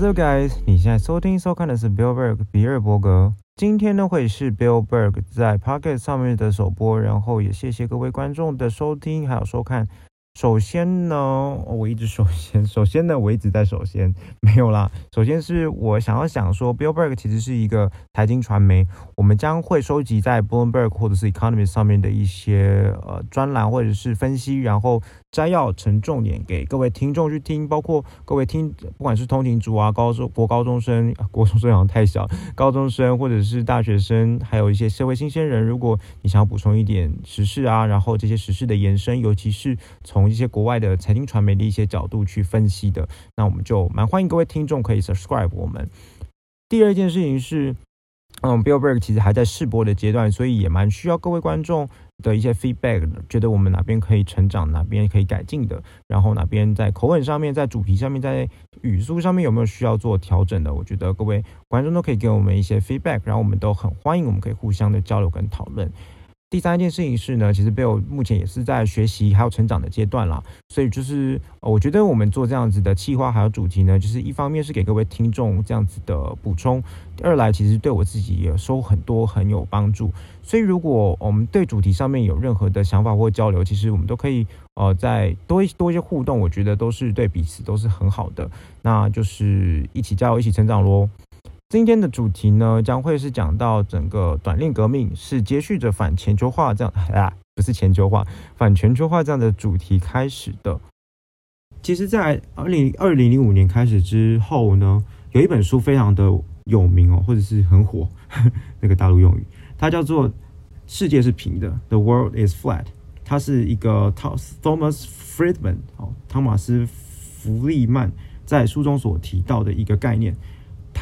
What's up, guys？你现在收听收看的是 Bill Berg 比尔伯格。今天呢会是 Bill Berg 在 Pocket 上面的首播，然后也谢谢各位观众的收听还有收看。首先呢，我一直首先，首先呢，我一直在首先没有啦。首先是我想要想说 Billberg 其实是一个财经传媒，我们将会收集在 Bloomberg 或者是 Economist 上面的一些呃专栏或者是分析，然后摘要成重点给各位听众去听，包括各位听，不管是通勤族啊、高中国高中生、国中生好像太小，高中生或者是大学生，还有一些社会新鲜人，如果你想要补充一点时事啊，然后这些时事的延伸，尤其是从一些国外的财经传媒的一些角度去分析的，那我们就蛮欢迎各位听众可以 subscribe 我们。第二件事情是，嗯，Bill Berg 其实还在试播的阶段，所以也蛮需要各位观众的一些 feedback，觉得我们哪边可以成长，哪边可以改进的，然后哪边在口吻上面、在主题上面、在语速上面有没有需要做调整的，我觉得各位观众都可以给我们一些 feedback，然后我们都很欢迎，我们可以互相的交流跟讨论。第三件事情是呢，其实 Bill 目前也是在学习还有成长的阶段啦，所以就是我觉得我们做这样子的企划还有主题呢，就是一方面是给各位听众这样子的补充，二来其实对我自己也收很多很有帮助。所以如果我们对主题上面有任何的想法或交流，其实我们都可以呃再多一多一些互动，我觉得都是对彼此都是很好的。那就是一起加油，一起成长喽。今天的主题呢，将会是讲到整个短链革命是接续着反全球化这样 啊，不是全球化，反全球化这样的主题开始的。其实，在二零二零零五年开始之后呢，有一本书非常的有名哦，或者是很火，呵 那个大陆用语，它叫做《世界是平的》（The World is Flat）。它是一个 Thomas Friedman 哦，汤马斯·弗利曼在书中所提到的一个概念。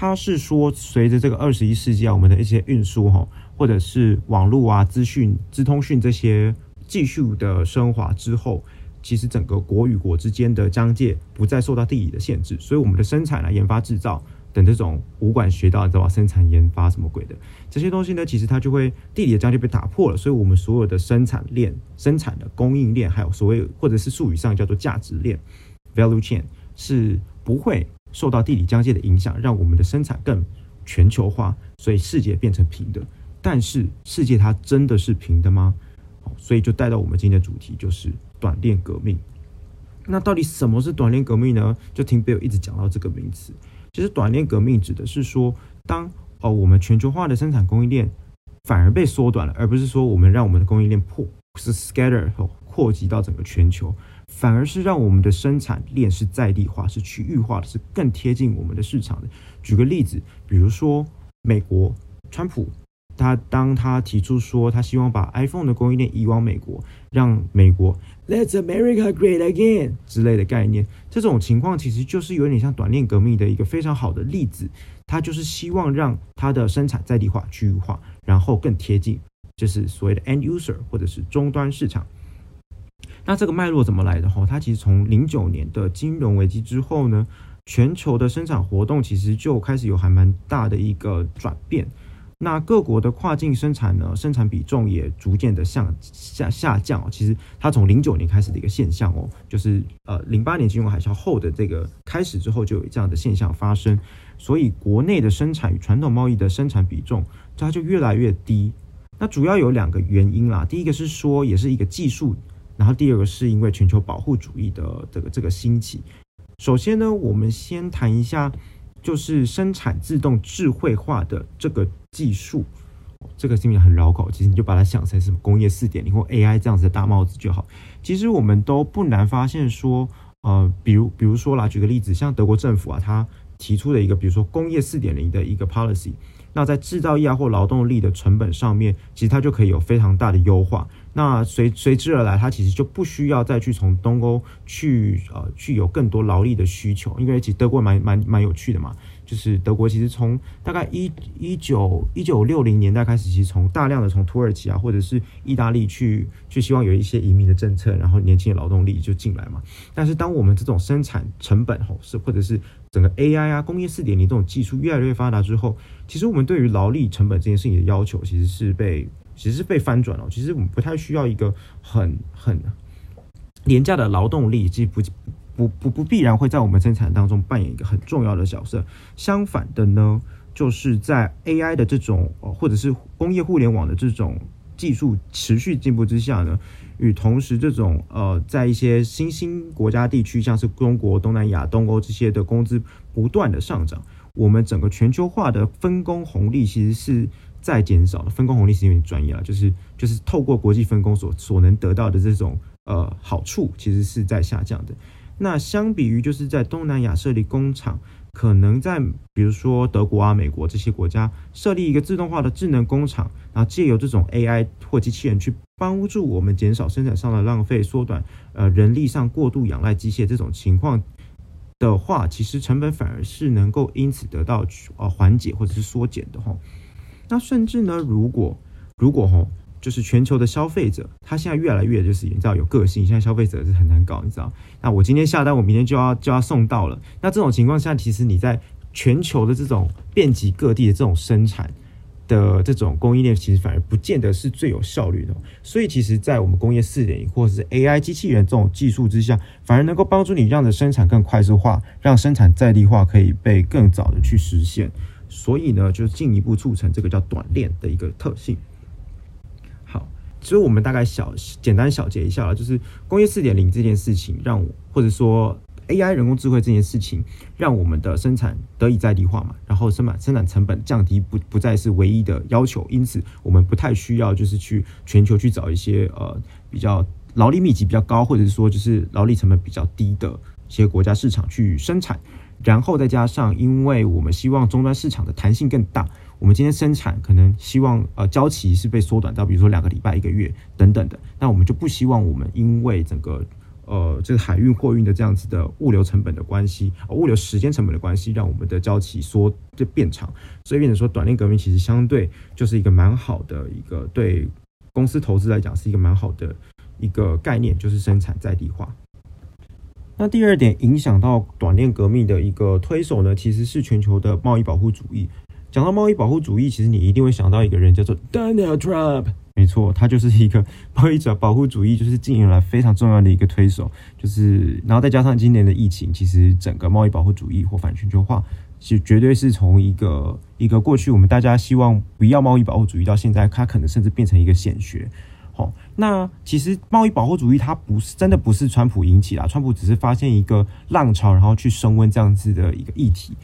他是说，随着这个二十一世纪啊，我们的一些运输哈，或者是网络啊、资讯、资通讯这些技术的升华之后，其实整个国与国之间的疆界不再受到地理的限制，所以我们的生产啊、研发、制造等这种五管学到，你知道吧？生产、研发什么鬼的这些东西呢，其实它就会地理的疆界被打破了，所以我们所有的生产链、生产的供应链，还有所谓或者是术语上叫做价值链 （value chain） 是不会。受到地理疆界的影响，让我们的生产更全球化，所以世界变成平的。但是世界它真的是平的吗？所以就带到我们今天的主题，就是短链革命。那到底什么是短链革命呢？就听 Bill 一直讲到这个名词。其实短链革命指的是说，当哦我们全球化的生产供应链反而被缩短了，而不是说我们让我们的供应链破是 scatter 扩及到整个全球。反而是让我们的生产链是在地化、是区域化的，是更贴近我们的市场的。举个例子，比如说美国川普，他当他提出说他希望把 iPhone 的供应链移往美国，让美国 Let's America Great Again 之类的概念，这种情况其实就是有点像短链革命的一个非常好的例子。他就是希望让他的生产在地化、区域化，然后更贴近，就是所谓的 End User 或者是终端市场。那这个脉络怎么来的？哈，它其实从零九年的金融危机之后呢，全球的生产活动其实就开始有还蛮大的一个转变。那各国的跨境生产呢，生产比重也逐渐的向下下降。其实它从零九年开始的一个现象哦，就是呃零八年金融海啸后的这个开始之后就有这样的现象发生。所以国内的生产与传统贸易的生产比重，它就越来越低。那主要有两个原因啦，第一个是说也是一个技术。然后第二个是因为全球保护主义的这个这个兴起。首先呢，我们先谈一下，就是生产自动智慧化的这个技术。这个听起来很绕口，其实你就把它想成什么工业四点零或 AI 这样子的大帽子就好。其实我们都不难发现说，呃，比如比如说啦，举个例子，像德国政府啊，它提出的一个，比如说工业四点零的一个 policy。那在制造业或劳动力的成本上面，其实它就可以有非常大的优化。那随随之而来，它其实就不需要再去从东欧去呃去有更多劳力的需求，因为其实德国蛮蛮蛮有趣的嘛。就是德国其实从大概一一九一九六零年代开始，其实从大量的从土耳其啊或者是意大利去去希望有一些移民的政策，然后年轻的劳动力就进来嘛。但是当我们这种生产成本吼是或者是整个 AI 啊工业四点零这种技术越来越发达之后，其实我们对于劳力成本这件事情的要求其实是被其实是被翻转了。其实我们不太需要一个很很廉价的劳动力，即不。不不不必然会在我们生产当中扮演一个很重要的角色。相反的呢，就是在 AI 的这种或者是工业互联网的这种技术持续进步之下呢，与同时这种呃，在一些新兴国家地区，像是中国、东南亚、东欧这些的工资不断的上涨，我们整个全球化的分工红利其实是再减少了。分工红利是有点专业了，就是就是透过国际分工所所能得到的这种呃好处，其实是在下降的。那相比于就是在东南亚设立工厂，可能在比如说德国啊、美国这些国家设立一个自动化的智能工厂，然后借由这种 AI 或机器人去帮助我们减少生产上的浪费，缩短呃人力上过度仰赖机械这种情况的话，其实成本反而是能够因此得到呃缓解或者是缩减的哈。那甚至呢，如果如果哈。就是全球的消费者，他现在越来越就是你知道有个性，现在消费者是很难搞，你知道？那我今天下单，我明天就要就要送到了。那这种情况下，其实你在全球的这种遍及各地的这种生产的这种供应链，其实反而不见得是最有效率的。所以，其实，在我们工业四点零或者是 AI 机器人这种技术之下，反而能够帮助你让的生产更快速化，让生产在地化可以被更早的去实现。所以呢，就进一步促成这个叫短链的一个特性。好所以我们大概小简单小结一下了，就是工业四点零这件事情，让我或者说 AI 人工智慧这件事情，让我们的生产得以在地化嘛，然后生产生产成本降低，不不再是唯一的要求，因此我们不太需要就是去全球去找一些呃比较劳力密集比较高，或者是说就是劳力成本比较低的一些国家市场去生产，然后再加上因为我们希望终端市场的弹性更大。我们今天生产可能希望呃交期是被缩短到比如说两个礼拜一个月等等的，那我们就不希望我们因为整个呃这个海运货运的这样子的物流成本的关系，物流时间成本的关系，让我们的交期缩就变长，所以变成说短链革命其实相对就是一个蛮好的一个对公司投资来讲是一个蛮好的一个概念，就是生产在地化。那第二点影响到短链革命的一个推手呢，其实是全球的贸易保护主义。讲到贸易保护主义，其实你一定会想到一个人，叫做 Donald Trump。没错，他就是一个贸易者保护主义，就是近年来非常重要的一个推手。就是，然后再加上今年的疫情，其实整个贸易保护主义或反全球化，其实绝对是从一个一个过去我们大家希望不要贸易保护主义，到现在它可能甚至变成一个显学。那其实贸易保护主义它不是真的不是川普引起啦，川普只是发现一个浪潮，然后去升温这样子的一个议题。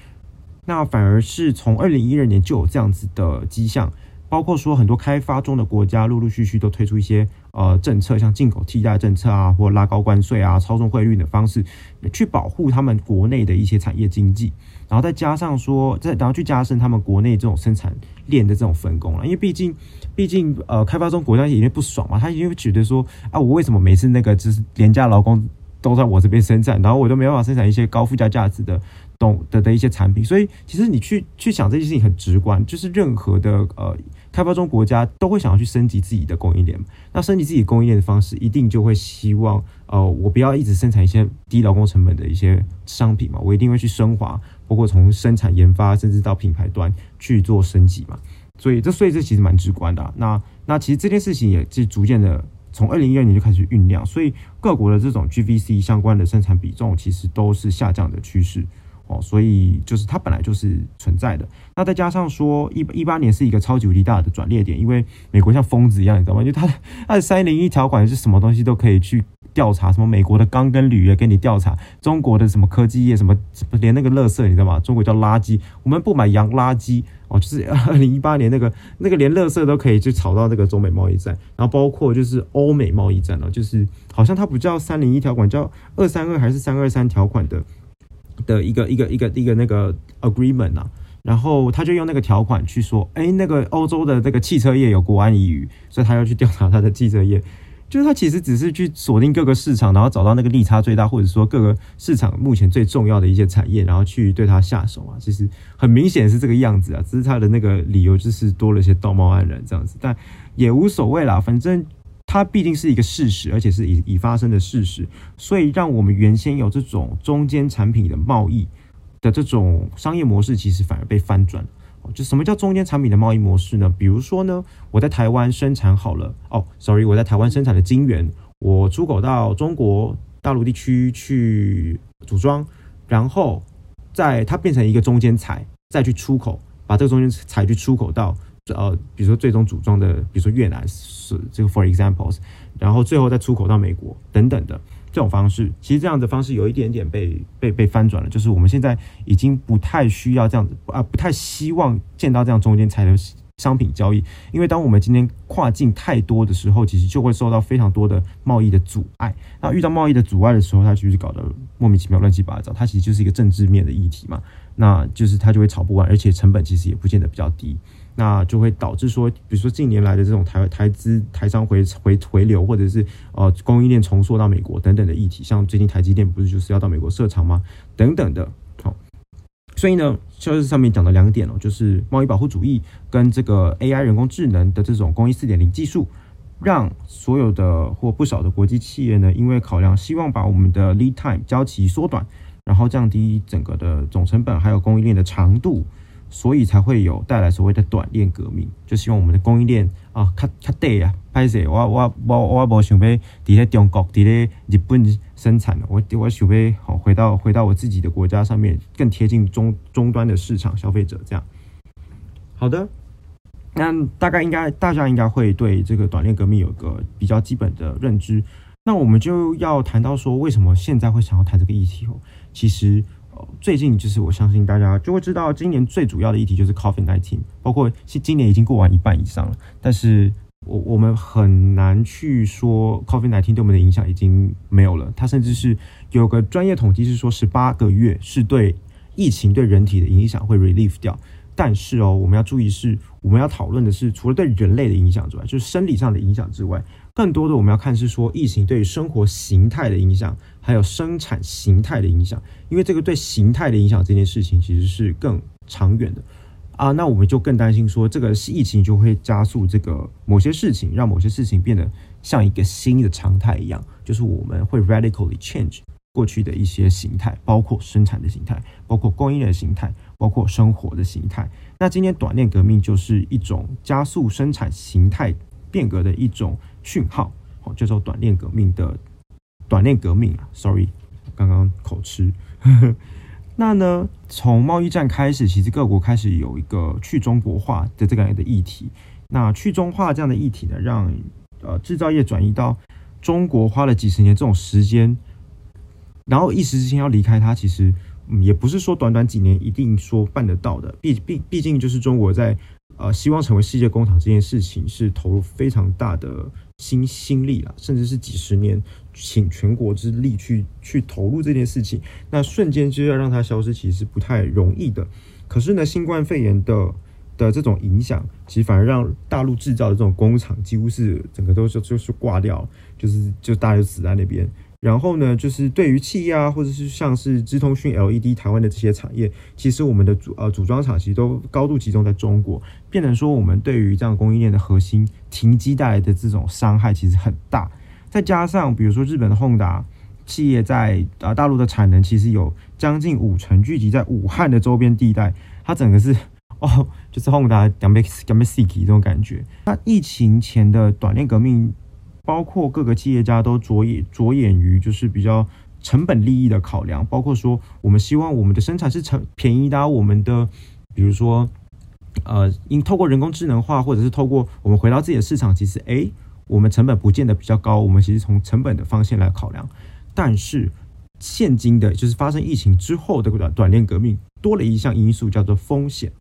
那反而是从二零一二年就有这样子的迹象，包括说很多开发中的国家陆陆续续都推出一些呃政策，像进口替代政策啊，或拉高关税啊、操纵汇率的方式，去保护他们国内的一些产业经济，然后再加上说，再然后去加深他们国内这种生产链的这种分工了，因为毕竟毕竟呃开发中国家已经不爽嘛，他已经会觉得说啊，我为什么每次那个就是廉价劳工都在我这边生产，然后我都没办法生产一些高附加价值的。懂的的一些产品，所以其实你去去想这件事情很直观，就是任何的呃开发中国家都会想要去升级自己的供应链。那升级自己供应链的方式，一定就会希望呃我不要一直生产一些低劳工成本的一些商品嘛，我一定会去升华，包括从生产研发甚至到品牌端去做升级嘛。所以这所以这其实蛮直观的啊。那那其实这件事情也是逐渐的从二零一二年就开始酝酿，所以各国的这种 GVC 相关的生产比重其实都是下降的趋势。哦，所以就是它本来就是存在的。那再加上说，一一八年是一个超级无敌大的转捩点，因为美国像疯子一样，你知道吗？就它的它的三零一条款是什么东西都可以去调查，什么美国的钢跟铝也给你调查，中国的什么科技业，什么连那个垃圾，你知道吗？中国叫垃圾，我们不买洋垃圾哦，就是二 零一八年那个那个连垃圾都可以去炒到那个中美贸易战，然后包括就是欧美贸易战了，就是好像它不叫三零一条款，叫二三二还是三二三条款的。的一个一个一个一个那个 agreement 啊，然后他就用那个条款去说，哎，那个欧洲的这个汽车业有国安疑虑，所以他要去调查他的汽车业，就是他其实只是去锁定各个市场，然后找到那个利差最大，或者说各个市场目前最重要的一些产业，然后去对他下手啊，其实很明显是这个样子啊，只是他的那个理由就是多了些道貌岸然这样子，但也无所谓啦，反正。它毕竟是一个事实，而且是已已发生的事实，所以让我们原先有这种中间产品的贸易的这种商业模式，其实反而被翻转。就什么叫中间产品的贸易模式呢？比如说呢，我在台湾生产好了，哦，sorry，我在台湾生产的晶圆，我出口到中国大陆地区去组装，然后在它变成一个中间材，再去出口，把这个中间材去出口到呃，比如说最终组装的，比如说越南是这个 for examples，然后最后再出口到美国等等的。这种方式，其实这样的方式有一点点被被被翻转了，就是我们现在已经不太需要这样子啊，不太希望见到这样中间材的商品交易，因为当我们今天跨境太多的时候，其实就会受到非常多的贸易的阻碍。那遇到贸易的阻碍的时候，它其实搞得莫名其妙、乱七八糟，它其实就是一个政治面的议题嘛，那就是它就会吵不完，而且成本其实也不见得比较低。那就会导致说，比如说近年来的这种台台资台商回回回流，或者是呃供应链重塑到美国等等的议题，像最近台积电不是就是要到美国设厂吗？等等的，好，所以呢，就是上面讲的两点哦，就是贸易保护主义跟这个 AI 人工智能的这种工艺四点零技术，让所有的或不少的国际企业呢，因为考量希望把我们的 lead time 交期缩短，然后降低整个的总成本，还有供应链的长度。所以才会有带来所谓的短链革命，就希望我们的供应链啊，卡卡对啊，拍摄我我我我无想要伫咧中国、伫咧日本生产，我我想要好回到回到我自己的国家上面，更贴近终终端的市场消费者这样。好的，那大概应该大家应该会对这个短链革命有个比较基本的认知。那我们就要谈到说，为什么现在会想要谈这个议题哦？其实。最近就是我相信大家就会知道，今年最主要的议题就是 COVID-19，包括今年已经过完一半以上了，但是我我们很难去说 COVID-19 对我们的影响已经没有了。它甚至是有个专业统计是说，十八个月是对疫情对人体的影响会 relieve 掉。但是哦，我们要注意是，我们要讨论的是，除了对人类的影响之外，就是生理上的影响之外，更多的我们要看是说，疫情对于生活形态的影响，还有生产形态的影响。因为这个对形态的影响这件事情，其实是更长远的啊。那我们就更担心说，这个疫情就会加速这个某些事情，让某些事情变得像一个新的常态一样，就是我们会 radically change 过去的一些形态，包括生产的形态，包括供应链的形态。包括生活的形态，那今天短链革命就是一种加速生产形态变革的一种讯号，哦，叫做短链革命的短链革命啊，sorry，刚刚口吃。那呢，从贸易战开始，其实各国开始有一个去中国化的这个样的议题。那去中化这样的议题呢，让呃制造业转移到中国花了几十年这种时间，然后一时之间要离开它，其实。也不是说短短几年一定说办得到的，毕毕毕竟就是中国在呃希望成为世界工厂这件事情是投入非常大的心心力了，甚至是几十年请全国之力去去投入这件事情，那瞬间就要让它消失，其实不太容易的。可是呢，新冠肺炎的的这种影响，其实反而让大陆制造的这种工厂几乎是整个都是就是挂掉，就是就大家就死在那边。然后呢，就是对于企业啊，或者是像是资通讯、LED、台湾的这些产业，其实我们的组呃组装厂其实都高度集中在中国，变成说我们对于这样供应链的核心停机带来的这种伤害其实很大。再加上比如说日本的 Honda 企业在啊大陆的产能其实有将近五成聚集在武汉的周边地带，它整个是哦，就是 Honda 两倍两倍 C 这种感觉。那疫情前的短链革命。包括各个企业家都着眼着眼于就是比较成本利益的考量，包括说我们希望我们的生产是成便宜的，我们的比如说呃，因透过人工智能化，或者是透过我们回到自己的市场，其实诶，我们成本不见得比较高，我们其实从成本的方向来考量。但是现今的就是发生疫情之后的短短链革命，多了一项因素叫做风险。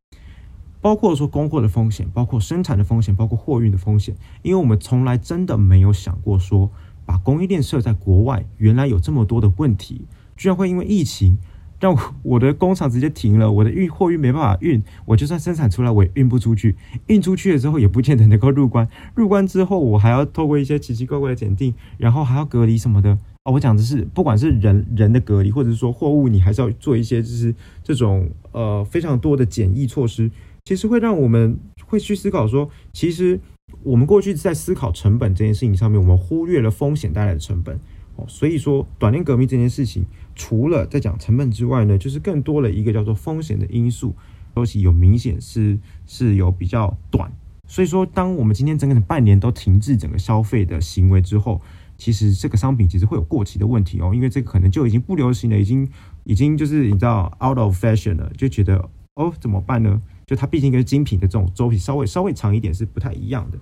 包括说供货的风险，包括生产的风险，包括货运的风险，因为我们从来真的没有想过说，把供应链设在国外，原来有这么多的问题，居然会因为疫情让我的工厂直接停了，我的运货运没办法运，我就算生产出来，我也运不出去，运出去了之后也不见得能够入关，入关之后我还要透过一些奇奇怪怪的检定，然后还要隔离什么的哦。我讲的是，不管是人人的隔离，或者是说货物，你还是要做一些就是这种呃非常多的检疫措施。其实会让我们会去思考说，其实我们过去在思考成本这件事情上面，我们忽略了风险带来的成本哦。所以说，短链革命这件事情，除了在讲成本之外呢，就是更多了一个叫做风险的因素，周期有明显是是有比较短。所以说，当我们今天整整半年都停滞整个消费的行为之后，其实这个商品其实会有过期的问题哦，因为这个可能就已经不流行了，已经已经就是你知道 out of fashion 了，就觉得哦怎么办呢？就它毕竟跟精品的这种周期稍微稍微长一点是不太一样的。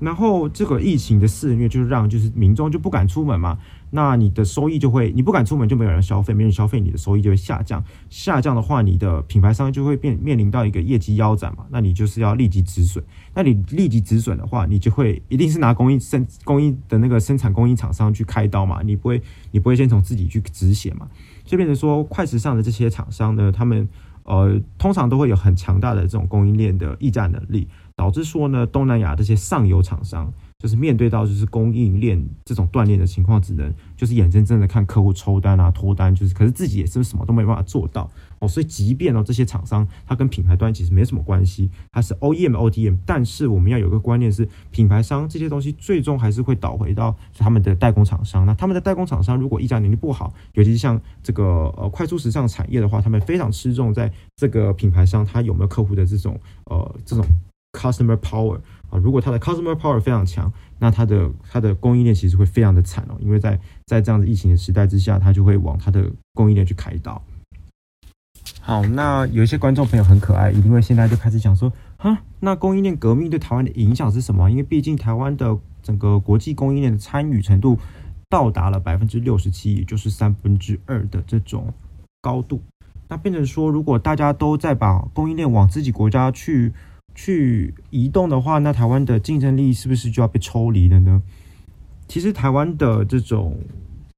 然后这个疫情的肆虐，就是让就是民众就不敢出门嘛，那你的收益就会，你不敢出门就没有人消费，没人消费，你的收益就会下降。下降的话，你的品牌商就会变面临到一个业绩腰斩嘛，那你就是要立即止损。那你立即止损的话，你就会一定是拿供应生供应的那个生产供应厂商去开刀嘛，你不会你不会先从自己去止血嘛。就变成说，快时尚的这些厂商呢，他们呃通常都会有很强大的这种供应链的议价能力。导致说呢，东南亚这些上游厂商就是面对到就是供应链这种断裂的情况，只能就是眼睁睁的看客户抽单啊、脱单，就是可是自己也是什么都没办法做到哦。所以即便哦这些厂商它跟品牌端其实没什么关系，它是 OEM、ODM，但是我们要有个观念是，品牌商这些东西最终还是会导回到他们的代工厂商。那他们的代工厂商如果议价能力不好，尤其是像这个呃快速时尚产业的话，他们非常吃重在这个品牌商他有没有客户的这种呃这种。Customer power 啊，如果他的 customer power 非常强，那它的它的供应链其实会非常的惨哦，因为在在这样子疫情的时代之下，它就会往它的供应链去开刀。好，那有一些观众朋友很可爱，一定会现在就开始讲说，哈，那供应链革命对台湾的影响是什么？因为毕竟台湾的整个国际供应链的参与程度到达了百分之六十七，也就是三分之二的这种高度。那变成说，如果大家都在把供应链往自己国家去。去移动的话，那台湾的竞争力是不是就要被抽离了呢？其实台湾的这种，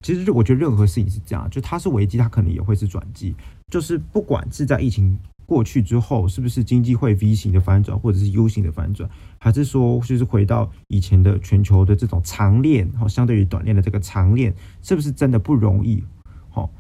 其实我觉得任何事情是这样，就它是危机，它可能也会是转机。就是不管是在疫情过去之后，是不是经济会 V 型的反转，或者是 U 型的反转，还是说就是回到以前的全球的这种长链，好，相对于短链的这个长链，是不是真的不容易？好，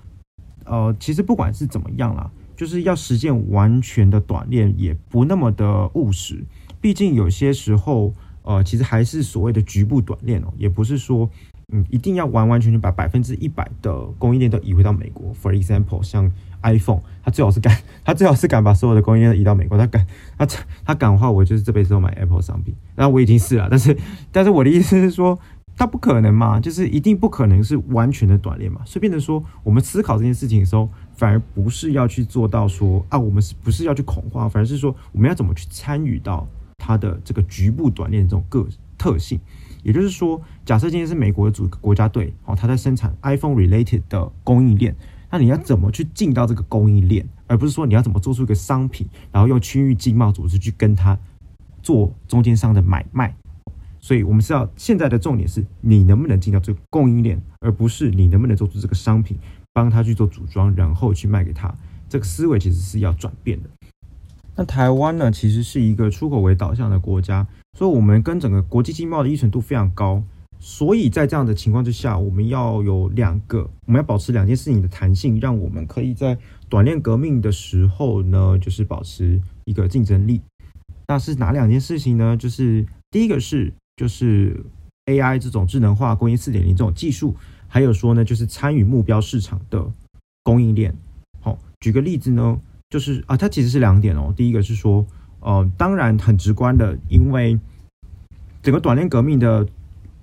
呃，其实不管是怎么样啦。就是要实现完全的短链，也不那么的务实。毕竟有些时候，呃，其实还是所谓的局部短链哦，也不是说，嗯，一定要完完全全把百分之一百的供应链都移回到美国。For example，像 iPhone，他最好是敢，他最好是敢把所有的供应链移到美国。他敢，他他敢的话，我就是这辈子都买 Apple 商品。然后我已经是了，但是，但是我的意思是说。他不可能嘛，就是一定不可能是完全的短链嘛。所以变成说，我们思考这件事情的时候，反而不是要去做到说啊，我们是不是要去恐慌，反而是说我们要怎么去参与到它的这个局部短链这种个特性。也就是说，假设今天是美国的主国家队哦，它在生产 iPhone related 的供应链，那你要怎么去进到这个供应链，而不是说你要怎么做出一个商品，然后用区域经贸组织去跟它做中间商的买卖。所以，我们知道现在的重点是你能不能进到这个供应链，而不是你能不能做出这个商品，帮他去做组装，然后去卖给他。这个思维其实是要转变的。那台湾呢，其实是一个出口为导向的国家，所以我们跟整个国际经贸的依存度非常高。所以在这样的情况之下，我们要有两个，我们要保持两件事情的弹性，让我们可以在短链革命的时候呢，就是保持一个竞争力。那是哪两件事情呢？就是第一个是。就是 AI 这种智能化工业四点零这种技术，还有说呢，就是参与目标市场的供应链。好，举个例子呢，就是啊，它其实是两点哦。第一个是说，呃，当然很直观的，因为整个短链革命的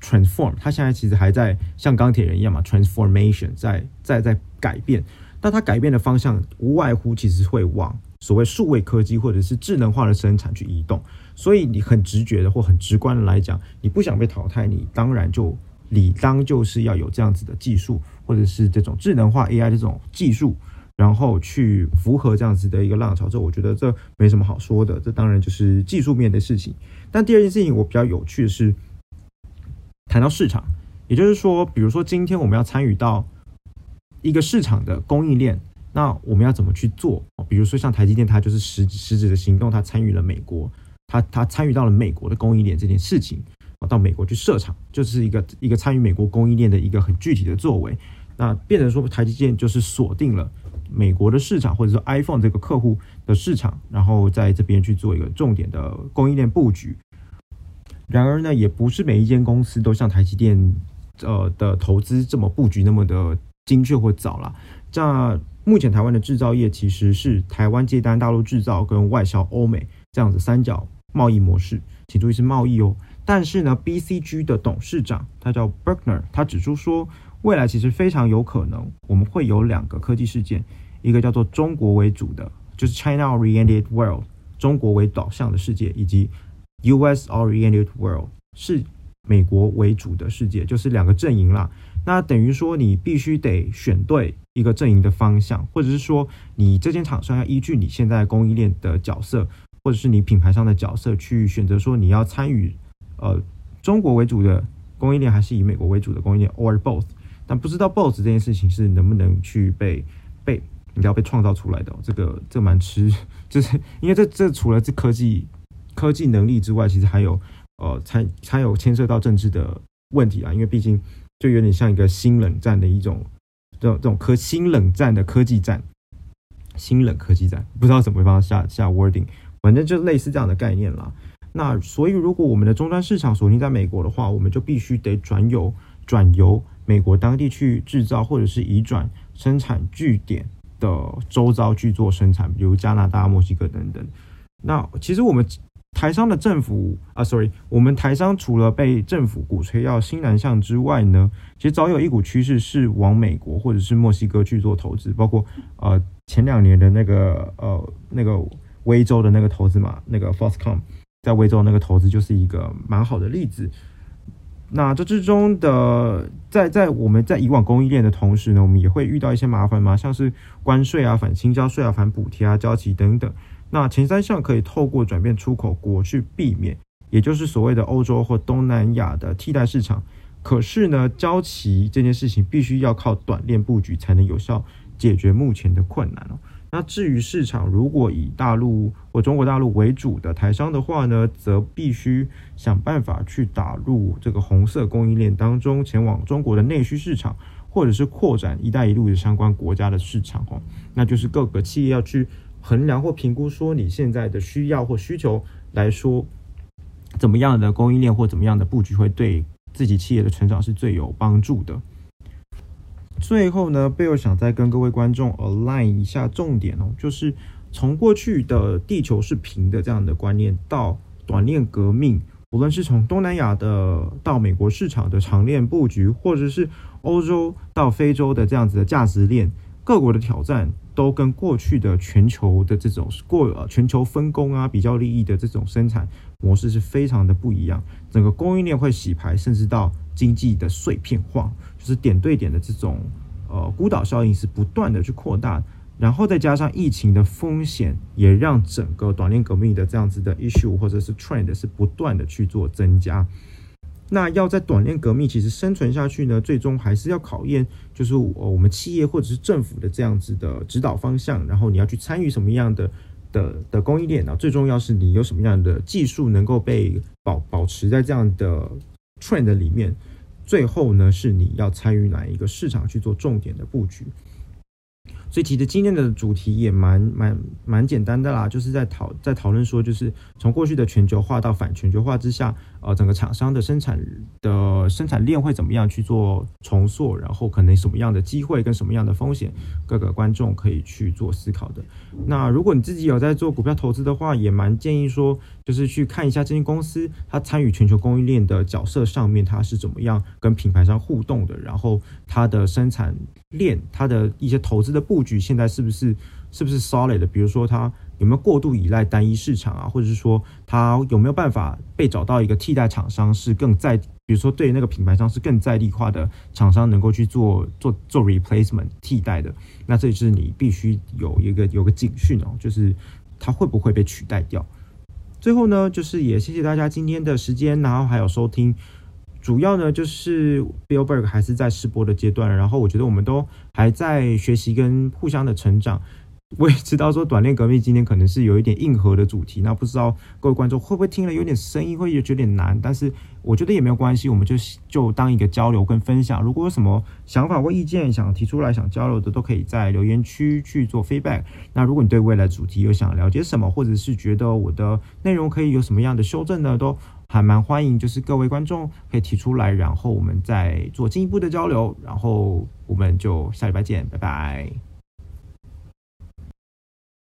transform，它现在其实还在像钢铁人一样嘛，transformation 在在在改变。但它改变的方向无外乎其实会往所谓数位科技或者是智能化的生产去移动。所以你很直觉的或很直观的来讲，你不想被淘汰，你当然就理当就是要有这样子的技术，或者是这种智能化 AI 这种技术，然后去符合这样子的一个浪潮。这我觉得这没什么好说的，这当然就是技术面的事情。但第二件事情我比较有趣的是，谈到市场，也就是说，比如说今天我们要参与到一个市场的供应链，那我们要怎么去做？比如说像台积电，它就是实实质的行动，它参与了美国。它它参与到了美国的供应链这件事情，到美国去设厂，就是一个一个参与美国供应链的一个很具体的作为。那变成说，台积电就是锁定了美国的市场，或者说 iPhone 这个客户的市场，然后在这边去做一个重点的供应链布局。然而呢，也不是每一间公司都像台积电呃的投资这么布局那么的精确或早了。这目前台湾的制造业其实是台湾接单、大陆制造跟外销欧美这样子三角贸易模式，请注意是贸易哦。但是呢，BCG 的董事长他叫 Berkner，他指出说，未来其实非常有可能我们会有两个科技事件，一个叫做中国为主的，就是 China-oriented world，中国为导向的世界，以及 US-oriented world，是美国为主的世界，就是两个阵营啦。那等于说，你必须得选对一个阵营的方向，或者是说，你这间厂商要依据你现在供应链的角色，或者是你品牌商的角色去选择说你要参与，呃，中国为主的供应链，还是以美国为主的供应链，or both。但不知道 both 这件事情是能不能去被被你要被创造出来的，这个这蛮吃，就是因为这这除了这科技科技能力之外，其实还有呃，才才有牵涉到政治的问题啊，因为毕竟。就有点像一个新冷战的一种，这种这种科新冷战的科技战，新冷科技战，不知道怎么帮他下下 wording，反正就类似这样的概念啦。那所以，如果我们的终端市场锁定在美国的话，我们就必须得转由转由美国当地去制造，或者是移转生产据点的周遭去做生产，比如加拿大、墨西哥等等。那其实我们。台商的政府啊，sorry，我们台商除了被政府鼓吹要新南向之外呢，其实早有一股趋势是往美国或者是墨西哥去做投资，包括呃前两年的那个呃那个威州的那个投资嘛，那个 Foxconn 在威州那个投资就是一个蛮好的例子。那这之中的在在我们在以往供应链的同时呢，我们也会遇到一些麻烦嘛，像是关税啊、反倾销税啊、反补贴啊、交期等等。那前三项可以透过转变出口国去避免，也就是所谓的欧洲或东南亚的替代市场。可是呢，交期这件事情必须要靠短链布局才能有效解决目前的困难哦。那至于市场，如果以大陆或中国大陆为主的台商的话呢，则必须想办法去打入这个红色供应链当中，前往中国的内需市场，或者是扩展“一带一路”的相关国家的市场哦。那就是各个企业要去。衡量或评估说你现在的需要或需求来说，怎么样的供应链或怎么样的布局会对自己企业的成长是最有帮助的。最后呢贝尔想再跟各位观众 align 一下重点哦，就是从过去的地球是平的这样的观念，到短链革命，无论是从东南亚的到美国市场的长链布局，或者是欧洲到非洲的这样子的价值链，各国的挑战。都跟过去的全球的这种过呃全球分工啊，比较利益的这种生产模式是非常的不一样。整个供应链会洗牌，甚至到经济的碎片化，就是点对点的这种呃孤岛效应是不断的去扩大。然后再加上疫情的风险，也让整个短链革命的这样子的 issue 或者是 trend 是不断的去做增加。那要在短链革命其实生存下去呢，最终还是要考验，就是我们企业或者是政府的这样子的指导方向，然后你要去参与什么样的的的供应链呢？最重要是你有什么样的技术能够被保保持在这样的 trend 里面，最后呢是你要参与哪一个市场去做重点的布局。所以其实今天的主题也蛮蛮蛮简单的啦，就是在讨在讨论说，就是从过去的全球化到反全球化之下，呃，整个厂商的生产的生产链会怎么样去做重塑，然后可能什么样的机会跟什么样的风险，各个观众可以去做思考的。那如果你自己有在做股票投资的话，也蛮建议说，就是去看一下这间公司它参与全球供应链的角色上面，它是怎么样跟品牌商互动的，然后它的生产链，它的一些投资的布局现在是不是是不是 solid 的？比如说它有没有过度依赖单一市场啊，或者是说它有没有办法被找到一个替代厂商，是更在，比如说对那个品牌商是更在地化的厂商，能够去做做做 replacement 替代的。那这就是你必须有一个有个警讯哦，就是它会不会被取代掉。最后呢，就是也谢谢大家今天的时间，然后还有收听。主要呢，就是 Billberg 还是在试播的阶段，然后我觉得我们都还在学习跟互相的成长。我也知道说短链革命今天可能是有一点硬核的主题，那不知道各位观众会不会听了有点声音，会觉得有点难，但是我觉得也没有关系，我们就就当一个交流跟分享。如果有什么想法或意见想提出来想交流的，都可以在留言区去做 feedback。那如果你对未来主题有想了解什么，或者是觉得我的内容可以有什么样的修正呢，都还蛮欢迎，就是各位观众可以提出来，然后我们再做进一步的交流，然后我们就下礼拜见，拜拜。